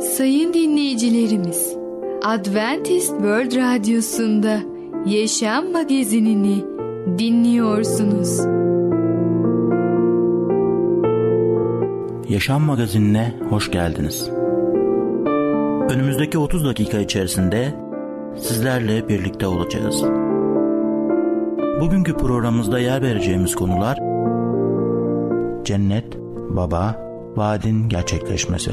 Sayın dinleyicilerimiz, Adventist World Radyosu'nda Yaşam Magazinini dinliyorsunuz. Yaşam Magazinine hoş geldiniz. Önümüzdeki 30 dakika içerisinde sizlerle birlikte olacağız. Bugünkü programımızda yer vereceğimiz konular cennet, baba, vaadin gerçekleşmesi.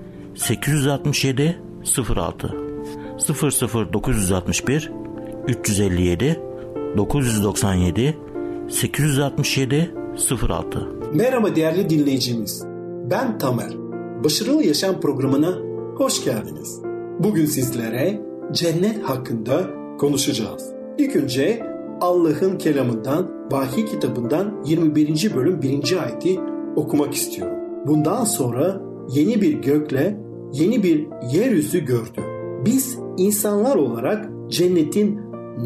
867 06 00961 357 997 867 06 Merhaba değerli dinleyicimiz. Ben Tamer. Başarılı Yaşam programına hoş geldiniz. Bugün sizlere cennet hakkında konuşacağız. İlk önce Allah'ın kelamından, Vahiy kitabından 21. bölüm 1. ayeti okumak istiyorum. Bundan sonra yeni bir gökle yeni bir yeryüzü gördü. Biz insanlar olarak cennetin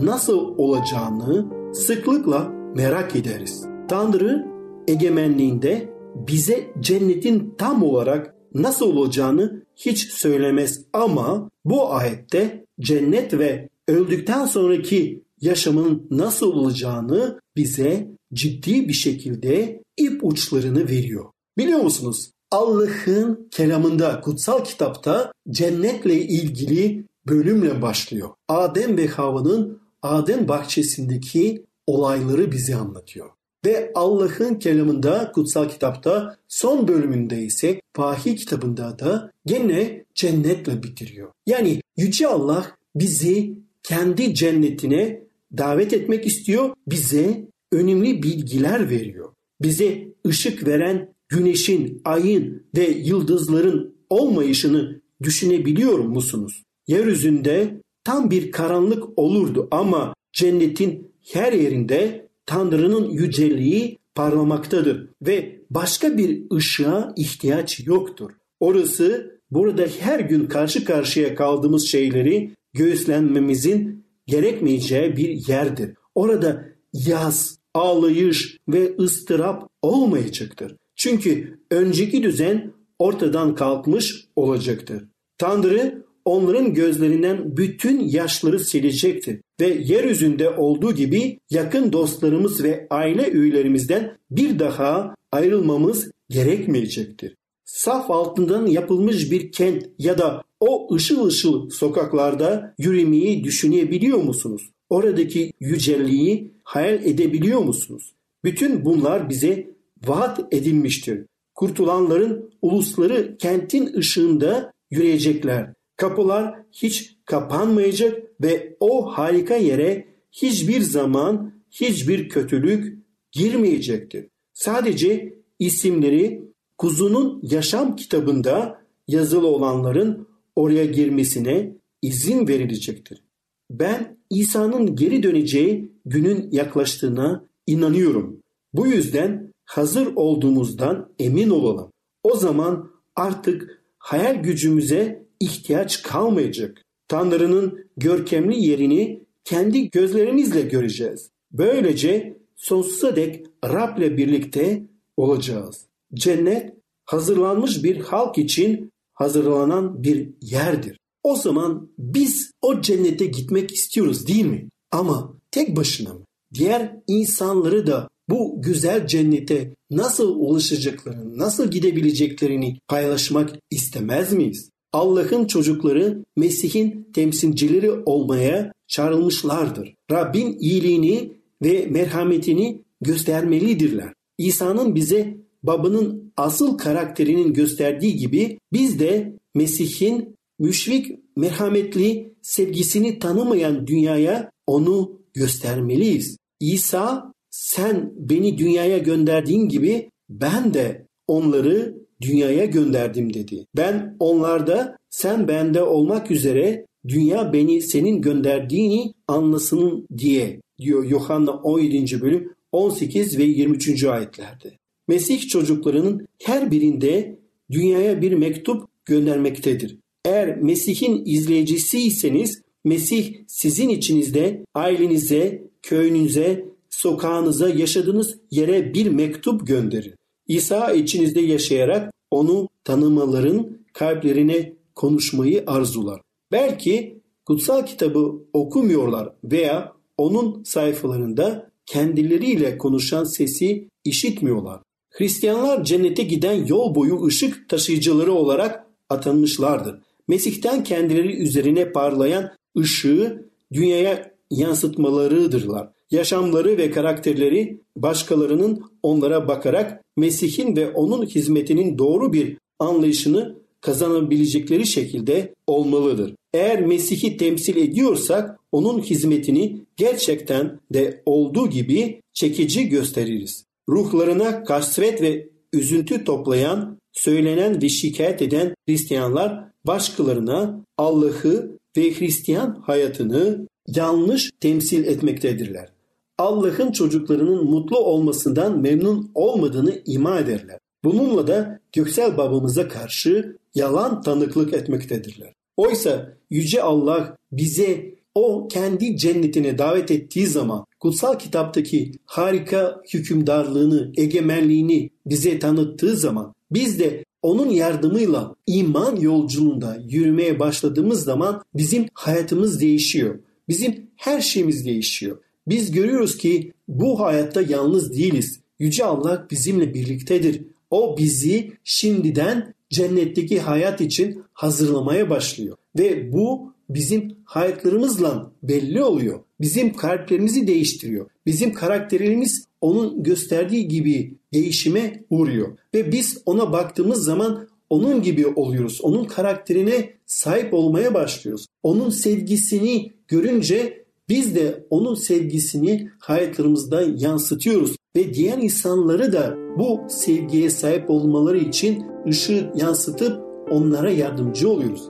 nasıl olacağını sıklıkla merak ederiz. Tanrı egemenliğinde bize cennetin tam olarak nasıl olacağını hiç söylemez ama bu ayette cennet ve öldükten sonraki yaşamın nasıl olacağını bize ciddi bir şekilde ip uçlarını veriyor. Biliyor musunuz? Allah'ın kelamında, kutsal kitapta cennetle ilgili bölümle başlıyor. Adem ve Havva'nın Adem bahçesindeki olayları bize anlatıyor. Ve Allah'ın kelamında, kutsal kitapta son bölümünde ise Vahiy kitabında da gene cennetle bitiriyor. Yani Yüce Allah bizi kendi cennetine davet etmek istiyor. Bize önemli bilgiler veriyor. Bize ışık veren güneşin, ayın ve yıldızların olmayışını düşünebiliyor musunuz? Yeryüzünde tam bir karanlık olurdu ama cennetin her yerinde Tanrı'nın yüceliği parlamaktadır ve başka bir ışığa ihtiyaç yoktur. Orası burada her gün karşı karşıya kaldığımız şeyleri göğüslenmemizin gerekmeyeceği bir yerdir. Orada yaz, ağlayış ve ıstırap olmayacaktır. Çünkü önceki düzen ortadan kalkmış olacaktır. Tanrı onların gözlerinden bütün yaşları silecektir ve yeryüzünde olduğu gibi yakın dostlarımız ve aile üyelerimizden bir daha ayrılmamız gerekmeyecektir. Saf altından yapılmış bir kent ya da o ışıl ışıl sokaklarda yürümeyi düşünebiliyor musunuz? Oradaki yücelliği hayal edebiliyor musunuz? Bütün bunlar bize vaat edilmiştir. Kurtulanların ulusları kentin ışığında yürüyecekler. Kapılar hiç kapanmayacak ve o harika yere hiçbir zaman hiçbir kötülük girmeyecektir. Sadece isimleri kuzunun yaşam kitabında yazılı olanların oraya girmesine izin verilecektir. Ben İsa'nın geri döneceği günün yaklaştığına inanıyorum. Bu yüzden hazır olduğumuzdan emin olalım. O zaman artık hayal gücümüze ihtiyaç kalmayacak. Tanrı'nın görkemli yerini kendi gözlerimizle göreceğiz. Böylece sonsuza dek Rab'le birlikte olacağız. Cennet hazırlanmış bir halk için hazırlanan bir yerdir. O zaman biz o cennete gitmek istiyoruz değil mi? Ama tek başına mı? Diğer insanları da bu güzel cennete nasıl ulaşacaklarını, nasıl gidebileceklerini paylaşmak istemez miyiz? Allah'ın çocukları Mesih'in temsilcileri olmaya çağrılmışlardır. Rabbin iyiliğini ve merhametini göstermelidirler. İsa'nın bize babanın asıl karakterinin gösterdiği gibi biz de Mesih'in müşfik, merhametli, sevgisini tanımayan dünyaya onu göstermeliyiz. İsa sen beni dünyaya gönderdiğin gibi ben de onları dünyaya gönderdim dedi. Ben onlarda sen bende olmak üzere dünya beni senin gönderdiğini anlasın diye diyor Yohanna 17. bölüm 18 ve 23. ayetlerde. Mesih çocuklarının her birinde dünyaya bir mektup göndermektedir. Eğer Mesih'in izleyicisiyseniz Mesih sizin içinizde ailenize, köyünüze, sokağınıza, yaşadığınız yere bir mektup gönderir. İsa içinizde yaşayarak onu tanımaların kalplerine konuşmayı arzular. Belki kutsal kitabı okumuyorlar veya onun sayfalarında kendileriyle konuşan sesi işitmiyorlar. Hristiyanlar cennete giden yol boyu ışık taşıyıcıları olarak atanmışlardır. Mesih'ten kendileri üzerine parlayan ışığı dünyaya yansıtmalarıdırlar. Yaşamları ve karakterleri başkalarının onlara bakarak Mesih'in ve onun hizmetinin doğru bir anlayışını kazanabilecekleri şekilde olmalıdır. Eğer Mesih'i temsil ediyorsak onun hizmetini gerçekten de olduğu gibi çekici gösteririz. Ruhlarına kasvet ve üzüntü toplayan, söylenen ve şikayet eden Hristiyanlar başkalarına Allah'ı ve Hristiyan hayatını yanlış temsil etmektedirler. Allah'ın çocuklarının mutlu olmasından memnun olmadığını ima ederler. Bununla da göksel babamıza karşı yalan tanıklık etmektedirler. Oysa Yüce Allah bize o kendi cennetine davet ettiği zaman kutsal kitaptaki harika hükümdarlığını, egemenliğini bize tanıttığı zaman biz de onun yardımıyla iman yolculuğunda yürümeye başladığımız zaman bizim hayatımız değişiyor. Bizim her şeyimiz değişiyor. Biz görüyoruz ki bu hayatta yalnız değiliz. Yüce Allah bizimle birliktedir. O bizi şimdiden cennetteki hayat için hazırlamaya başlıyor. Ve bu bizim hayatlarımızla belli oluyor. Bizim kalplerimizi değiştiriyor. Bizim karakterimiz onun gösterdiği gibi değişime uğruyor. Ve biz ona baktığımız zaman onun gibi oluyoruz. Onun karakterine sahip olmaya başlıyoruz. Onun sevgisini görünce biz de onun sevgisini hayatlarımızda yansıtıyoruz ve diğer insanları da bu sevgiye sahip olmaları için ışığı yansıtıp onlara yardımcı oluyoruz.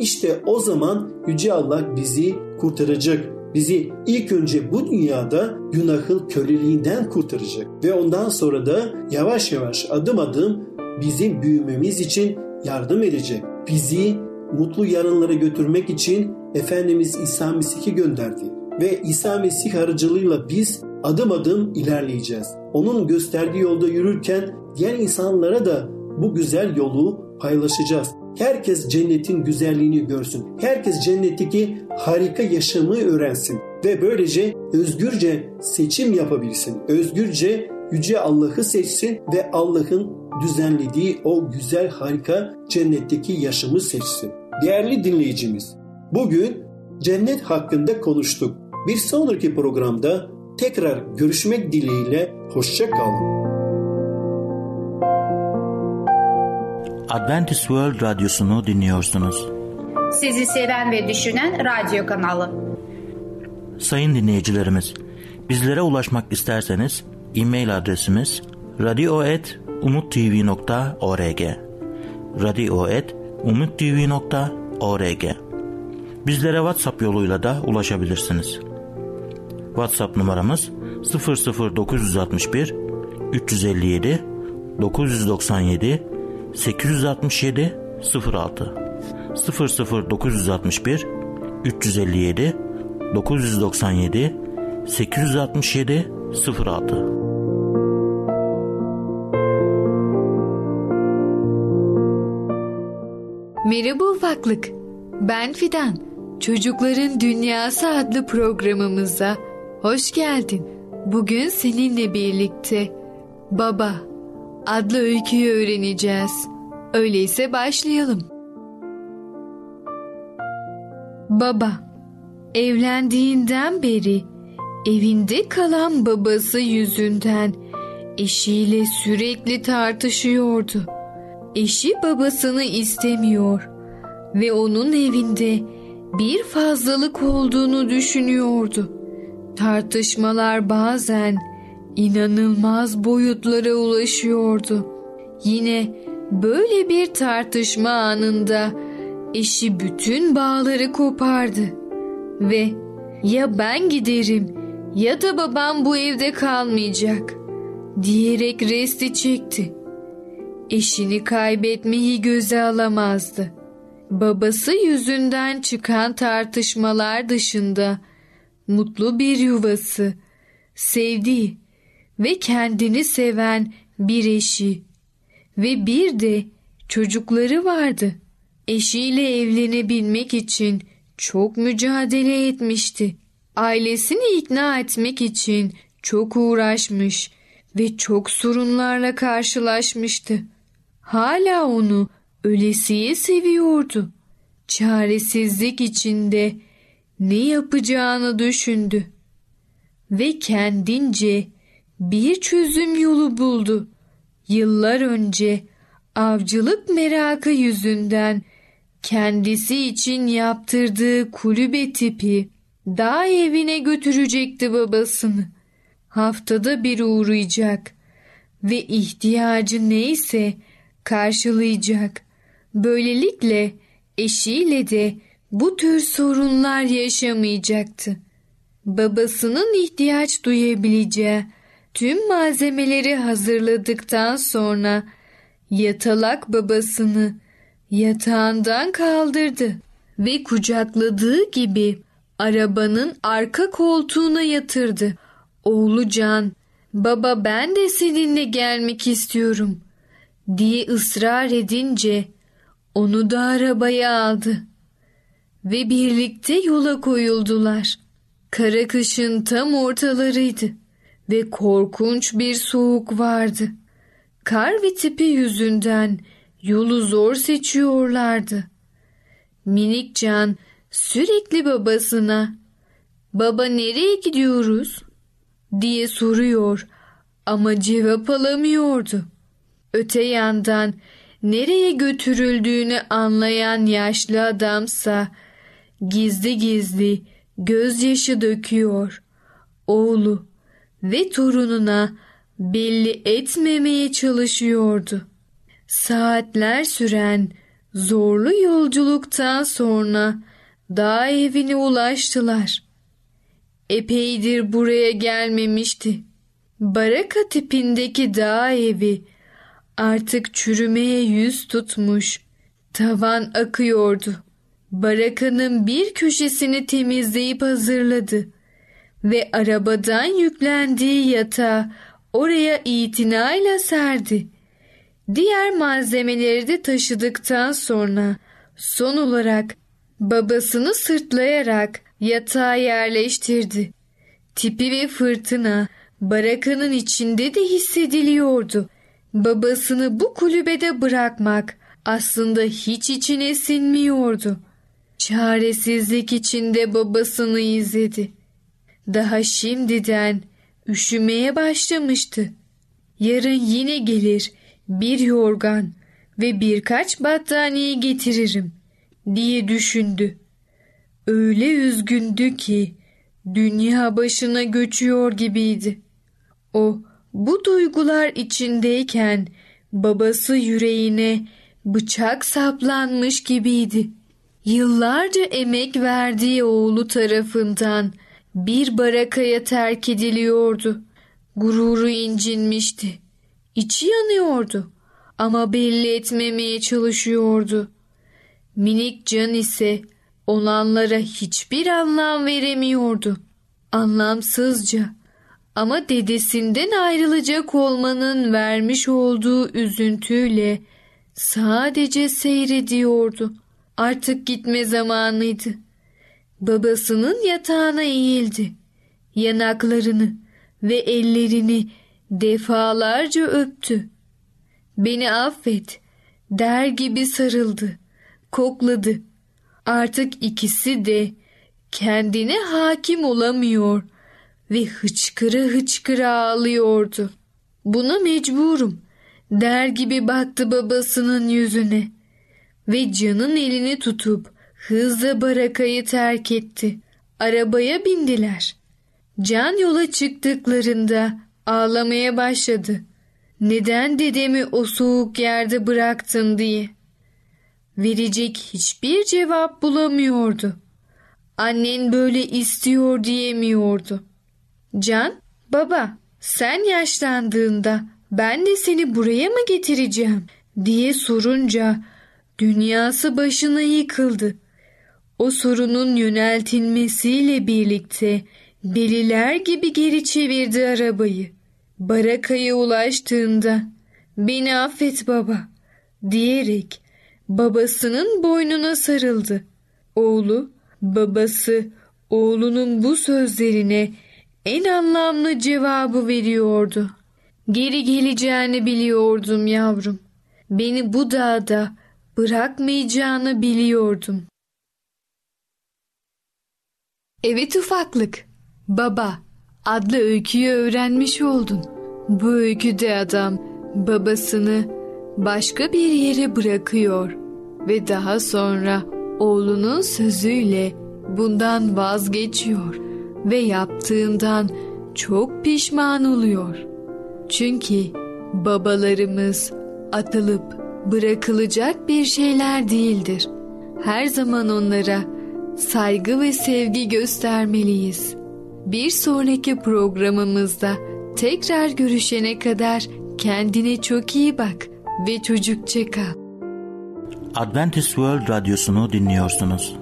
İşte o zaman Yüce Allah bizi kurtaracak. Bizi ilk önce bu dünyada günahın köleliğinden kurtaracak. Ve ondan sonra da yavaş yavaş adım adım bizim büyümemiz için yardım edecek. Bizi mutlu yarınlara götürmek için Efendimiz İsa Mesih'i gönderdi. Ve İsa Mesih aracılığıyla biz adım adım ilerleyeceğiz. Onun gösterdiği yolda yürürken diğer insanlara da bu güzel yolu paylaşacağız. Herkes cennetin güzelliğini görsün. Herkes cennetteki harika yaşamı öğrensin ve böylece özgürce seçim yapabilsin. Özgürce yüce Allah'ı seçsin ve Allah'ın düzenlediği o güzel harika cennetteki yaşamı seçsin. Değerli dinleyicimiz, bugün cennet hakkında konuştuk. Bir sonraki programda tekrar görüşmek dileğiyle hoşça kalın. Adventist World Radyosu'nu dinliyorsunuz. Sizi seven ve düşünen radyo kanalı. Sayın dinleyicilerimiz, bizlere ulaşmak isterseniz e-mail adresimiz radio.umutv.org radio.umutv.org Bizlere WhatsApp yoluyla da ulaşabilirsiniz. WhatsApp numaramız 00961 357 997 867 06 00961 357 997 867 06 Merhaba ufaklık. Ben Fidan. Çocukların Dünyası adlı programımıza hoş geldin. Bugün seninle birlikte Baba adlı öyküyü öğreneceğiz. Öyleyse başlayalım. Baba evlendiğinden beri evinde kalan babası yüzünden eşiyle sürekli tartışıyordu. Eşi babasını istemiyor. ve onun evinde bir fazlalık olduğunu düşünüyordu. Tartışmalar bazen inanılmaz boyutlara ulaşıyordu. Yine böyle bir tartışma anında eşi bütün bağları kopardı ve ya ben giderim ya da babam bu evde kalmayacak diyerek resti çekti. Eşini kaybetmeyi göze alamazdı. Babası yüzünden çıkan tartışmalar dışında mutlu bir yuvası, sevdiği ve kendini seven bir eşi ve bir de çocukları vardı. Eşiyle evlenebilmek için çok mücadele etmişti. Ailesini ikna etmek için çok uğraşmış ve çok sorunlarla karşılaşmıştı. Hala onu ölesiye seviyordu. Çaresizlik içinde ne yapacağını düşündü ve kendince bir çözüm yolu buldu. Yıllar önce avcılık merakı yüzünden kendisi için yaptırdığı kulübe tipi dağ evine götürecekti babasını. Haftada bir uğrayacak ve ihtiyacı neyse karşılayacak. Böylelikle eşiyle de bu tür sorunlar yaşamayacaktı. Babasının ihtiyaç duyabileceği tüm malzemeleri hazırladıktan sonra yatalak babasını yatağından kaldırdı ve kucakladığı gibi arabanın arka koltuğuna yatırdı. Oğlu Can, baba ben de seninle gelmek istiyorum diye ısrar edince onu da arabaya aldı ve birlikte yola koyuldular. Kara kışın tam ortalarıydı ve korkunç bir soğuk vardı. Kar ve tipi yüzünden yolu zor seçiyorlardı. Minik Can sürekli babasına "Baba nereye gidiyoruz?" diye soruyor ama cevap alamıyordu. Öte yandan nereye götürüldüğünü anlayan yaşlı adamsa gizli gizli gözyaşı döküyor. Oğlu ve torununa belli etmemeye çalışıyordu. Saatler süren zorlu yolculuktan sonra dağ evine ulaştılar. Epeydir buraya gelmemişti. Baraka tipindeki dağ evi artık çürümeye yüz tutmuş. Tavan akıyordu. Barakanın bir köşesini temizleyip hazırladı ve arabadan yüklendiği yatağı oraya itinayla serdi. Diğer malzemeleri de taşıdıktan sonra son olarak babasını sırtlayarak yatağa yerleştirdi. Tipi ve fırtına barakanın içinde de hissediliyordu. Babasını bu kulübede bırakmak aslında hiç içine sinmiyordu. Çaresizlik içinde babasını izledi. Daha şimdiden üşümeye başlamıştı. Yarın yine gelir bir yorgan ve birkaç battaniye getiririm diye düşündü. Öyle üzgündü ki dünya başına göçüyor gibiydi. O bu duygular içindeyken babası yüreğine bıçak saplanmış gibiydi. Yıllarca emek verdiği oğlu tarafından bir barakaya terk ediliyordu. Gururu incinmişti. İçi yanıyordu ama belli etmemeye çalışıyordu. Minik can ise olanlara hiçbir anlam veremiyordu. Anlamsızca ama dedesinden ayrılacak olmanın vermiş olduğu üzüntüyle sadece seyrediyordu. Artık gitme zamanıydı. Babasının yatağına eğildi. Yanaklarını ve ellerini defalarca öptü. Beni affet der gibi sarıldı, kokladı. Artık ikisi de kendine hakim olamıyor ve hıçkıra hıçkıra ağlıyordu. Buna mecburum der gibi baktı babasının yüzüne. ve Can'ın elini tutup hızla barakayı terk etti. Arabaya bindiler. Can yola çıktıklarında ağlamaya başladı. Neden dedemi o soğuk yerde bıraktın diye. Verecek hiçbir cevap bulamıyordu. Annen böyle istiyor diyemiyordu. Can, baba sen yaşlandığında ben de seni buraya mı getireceğim diye sorunca dünyası başına yıkıldı. O sorunun yöneltilmesiyle birlikte deliler gibi geri çevirdi arabayı. Barakaya ulaştığında beni affet baba diyerek babasının boynuna sarıldı. Oğlu babası oğlunun bu sözlerine en anlamlı cevabı veriyordu. Geri geleceğini biliyordum yavrum. Beni bu dağda bırakmayacağını biliyordum. Evet ufaklık. Baba adlı öyküyü öğrenmiş oldun. Bu öyküde adam babasını başka bir yere bırakıyor ve daha sonra oğlunun sözüyle bundan vazgeçiyor ve yaptığından çok pişman oluyor. Çünkü babalarımız atılıp bırakılacak bir şeyler değildir. Her zaman onlara saygı ve sevgi göstermeliyiz. Bir sonraki programımızda tekrar görüşene kadar kendine çok iyi bak ve çocukça kal. Adventist World Radyosu'nu dinliyorsunuz.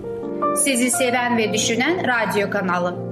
Sizi seven ve düşünen radyo kanalı.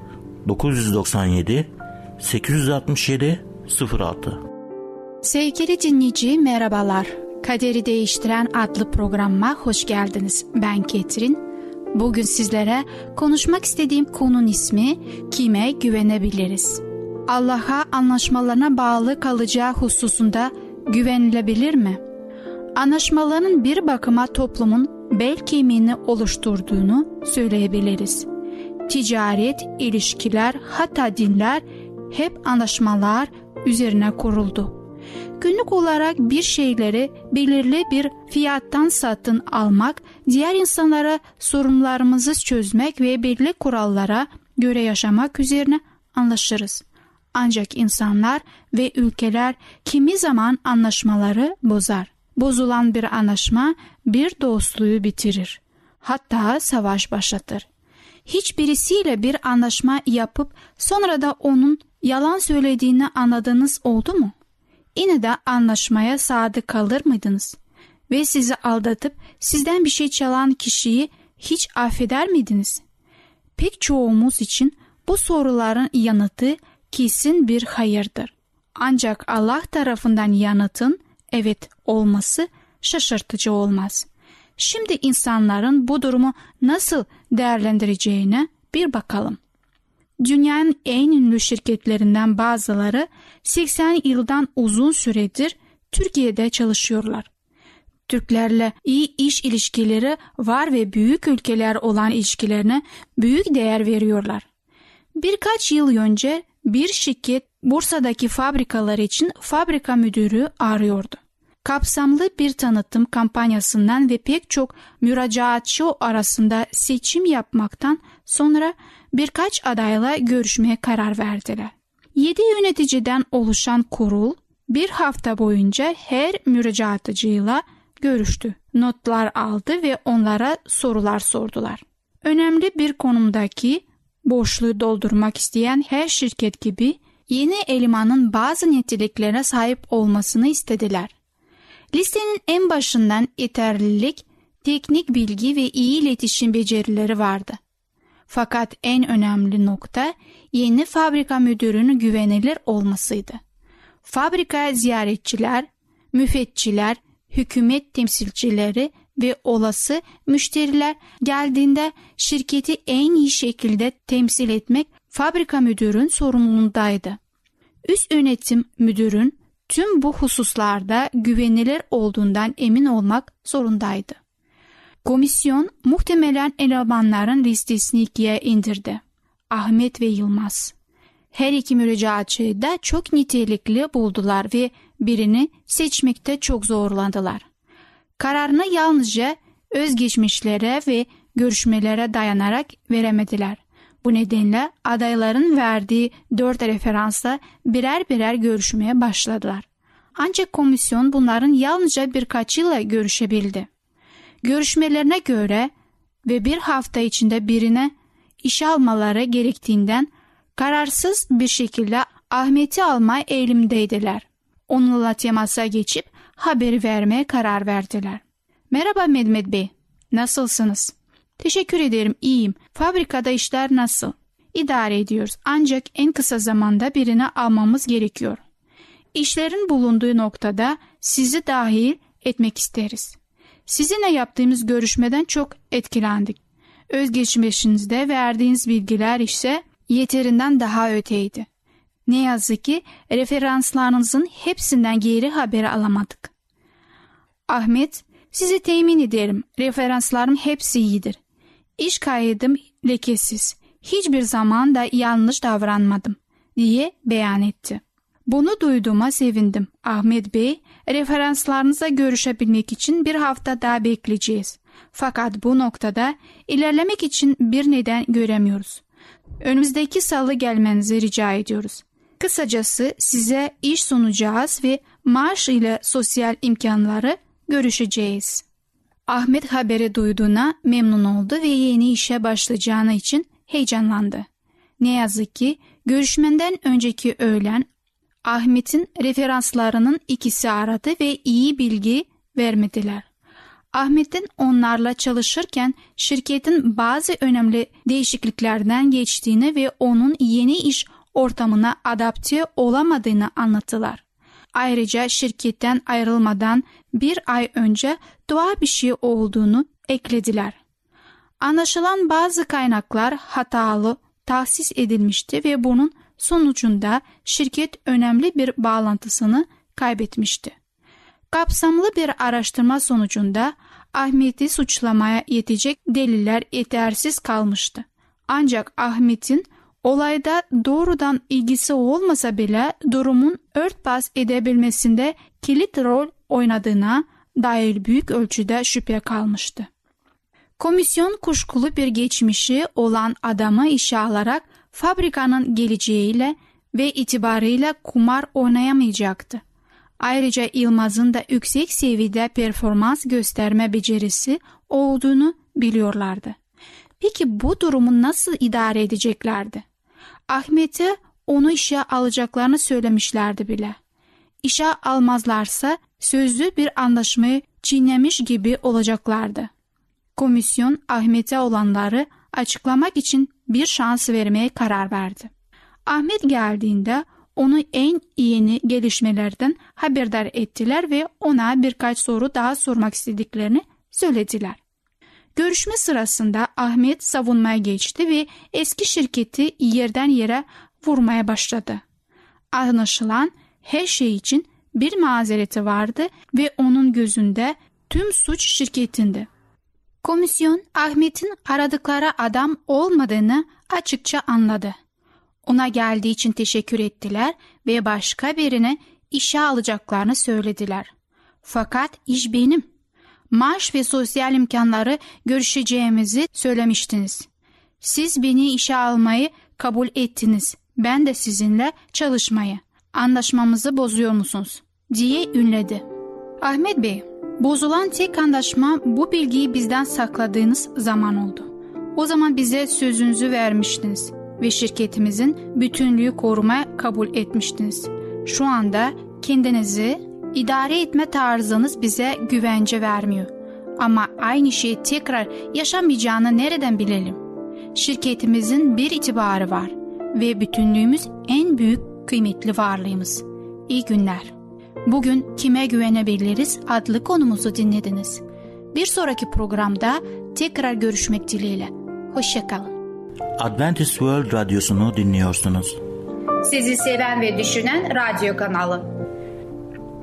997 867 06 Sevgili dinleyici merhabalar. Kaderi Değiştiren adlı programıma hoş geldiniz. Ben Ketrin. Bugün sizlere konuşmak istediğim konunun ismi kime güvenebiliriz? Allah'a anlaşmalarına bağlı kalacağı hususunda güvenilebilir mi? Anlaşmaların bir bakıma toplumun bel kemiğini oluşturduğunu söyleyebiliriz. Ticaret, ilişkiler, hatta dinler hep anlaşmalar üzerine kuruldu. Günlük olarak bir şeyleri belirli bir fiyattan satın almak, diğer insanlara sorunlarımızı çözmek ve belirli kurallara göre yaşamak üzerine anlaşırız. Ancak insanlar ve ülkeler kimi zaman anlaşmaları bozar. Bozulan bir anlaşma bir dostluğu bitirir. Hatta savaş başlatır. Hiçbirisiyle bir anlaşma yapıp sonra da onun yalan söylediğini anladığınız oldu mu? Yine de anlaşmaya sadık kalır mıydınız? Ve sizi aldatıp sizden bir şey çalan kişiyi hiç affeder miydiniz? Pek çoğumuz için bu soruların yanıtı kesin bir hayırdır. Ancak Allah tarafından yanıtın evet olması şaşırtıcı olmaz. Şimdi insanların bu durumu nasıl değerlendireceğine bir bakalım. Dünyanın en ünlü şirketlerinden bazıları 80 yıldan uzun süredir Türkiye'de çalışıyorlar. Türklerle iyi iş ilişkileri var ve büyük ülkeler olan ilişkilerine büyük değer veriyorlar. Birkaç yıl önce bir şirket Bursa'daki fabrikalar için fabrika müdürü arıyordu. Kapsamlı bir tanıtım kampanyasından ve pek çok müracaatçı arasında seçim yapmaktan sonra birkaç adayla görüşmeye karar verdiler. 7 yöneticiden oluşan kurul bir hafta boyunca her müracaatıcıyla görüştü. Notlar aldı ve onlara sorular sordular. Önemli bir konumdaki boşluğu doldurmak isteyen her şirket gibi yeni elemanın bazı niteliklere sahip olmasını istediler. Listenin en başından yeterlilik, teknik bilgi ve iyi iletişim becerileri vardı. Fakat en önemli nokta yeni fabrika müdürünün güvenilir olmasıydı. Fabrika ziyaretçiler, müfetçiler, hükümet temsilcileri ve olası müşteriler geldiğinde şirketi en iyi şekilde temsil etmek fabrika müdürün sorumluluğundaydı. Üst yönetim müdürün tüm bu hususlarda güvenilir olduğundan emin olmak zorundaydı. Komisyon muhtemelen elemanların listesini ikiye indirdi. Ahmet ve Yılmaz. Her iki müracaatçıyı da çok nitelikli buldular ve birini seçmekte çok zorlandılar. Kararını yalnızca özgeçmişlere ve görüşmelere dayanarak veremediler. Bu nedenle adayların verdiği dört referansla birer birer görüşmeye başladılar. Ancak komisyon bunların yalnızca birkaçıyla görüşebildi. Görüşmelerine göre ve bir hafta içinde birine işe almaları gerektiğinden kararsız bir şekilde Ahmet'i alma eğilimdeydiler. Onunla temasa geçip haberi vermeye karar verdiler. Merhaba Mehmet Bey, nasılsınız? Teşekkür ederim, iyiyim. Fabrikada işler nasıl? İdare ediyoruz ancak en kısa zamanda birini almamız gerekiyor. İşlerin bulunduğu noktada sizi dahil etmek isteriz. Sizinle yaptığımız görüşmeden çok etkilendik. Özgeçmişinizde verdiğiniz bilgiler ise yeterinden daha öteydi. Ne yazık ki referanslarınızın hepsinden geri haberi alamadık. Ahmet, sizi temin ederim. Referanslarım hepsi iyidir. İş kaydım lekesiz. Hiçbir zaman da yanlış davranmadım diye beyan etti. Bunu duyduğuma sevindim. Ahmet Bey, referanslarınıza görüşebilmek için bir hafta daha bekleyeceğiz. Fakat bu noktada ilerlemek için bir neden göremiyoruz. Önümüzdeki salı gelmenizi rica ediyoruz. Kısacası size iş sunacağız ve maaş ile sosyal imkanları görüşeceğiz. Ahmet haberi duyduğuna memnun oldu ve yeni işe başlayacağına için heyecanlandı. Ne yazık ki görüşmenden önceki öğlen Ahmet'in referanslarının ikisi aradı ve iyi bilgi vermediler. Ahmet'in onlarla çalışırken şirketin bazı önemli değişikliklerden geçtiğini ve onun yeni iş ortamına adapte olamadığını anlattılar. Ayrıca şirketten ayrılmadan bir ay önce doğal bir şey olduğunu eklediler. Anlaşılan bazı kaynaklar hatalı tahsis edilmişti ve bunun sonucunda şirket önemli bir bağlantısını kaybetmişti. Kapsamlı bir araştırma sonucunda Ahmet'i suçlamaya yetecek deliller yetersiz kalmıştı. Ancak Ahmet'in olayda doğrudan ilgisi olmasa bile durumun örtbas edebilmesinde kilit rol oynadığına dair büyük ölçüde şüphe kalmıştı. Komisyon kuşkulu bir geçmişi olan adamı işe alarak fabrikanın geleceğiyle ve itibarıyla kumar oynayamayacaktı. Ayrıca Yılmaz'ın da yüksek seviyede performans gösterme becerisi olduğunu biliyorlardı. Peki bu durumu nasıl idare edeceklerdi? Ahmet'e onu işe alacaklarını söylemişlerdi bile. İşe almazlarsa sözlü bir anlaşmayı çiğnemiş gibi olacaklardı. Komisyon Ahmet'e olanları açıklamak için bir şans vermeye karar verdi. Ahmet geldiğinde onu en yeni gelişmelerden haberdar ettiler ve ona birkaç soru daha sormak istediklerini söylediler. Görüşme sırasında Ahmet savunmaya geçti ve eski şirketi yerden yere vurmaya başladı. Anlaşılan her şey için bir mazereti vardı ve onun gözünde tüm suç şirketinde. Komisyon Ahmet'in aradıkları adam olmadığını açıkça anladı. Ona geldiği için teşekkür ettiler ve başka birine işe alacaklarını söylediler. Fakat iş benim. Maaş ve sosyal imkanları görüşeceğimizi söylemiştiniz. Siz beni işe almayı kabul ettiniz. Ben de sizinle çalışmayı. Anlaşmamızı bozuyor musunuz? diye ünledi. Ahmet Bey, bozulan tek anlaşma bu bilgiyi bizden sakladığınız zaman oldu. O zaman bize sözünüzü vermiştiniz ve şirketimizin bütünlüğü korumaya kabul etmiştiniz. Şu anda kendinizi idare etme tarzınız bize güvence vermiyor. Ama aynı şeyi tekrar yaşamayacağını nereden bilelim? Şirketimizin bir itibarı var ve bütünlüğümüz en büyük kıymetli varlığımız. İyi günler. Bugün kime güvenebiliriz adlı konumuzu dinlediniz. Bir sonraki programda tekrar görüşmek dileğiyle. Hoşçakalın. Adventist World Radyosu'nu dinliyorsunuz. Sizi seven ve düşünen radyo kanalı.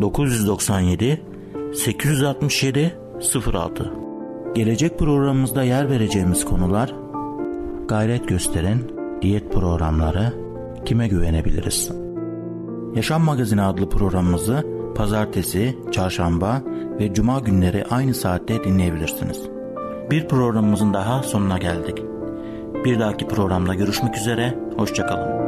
997 867 06 Gelecek programımızda yer vereceğimiz konular gayret gösteren diyet programları kime güvenebiliriz? Yaşam Magazini adlı programımızı pazartesi, çarşamba ve cuma günleri aynı saatte dinleyebilirsiniz. Bir programımızın daha sonuna geldik. Bir dahaki programda görüşmek üzere, hoşçakalın.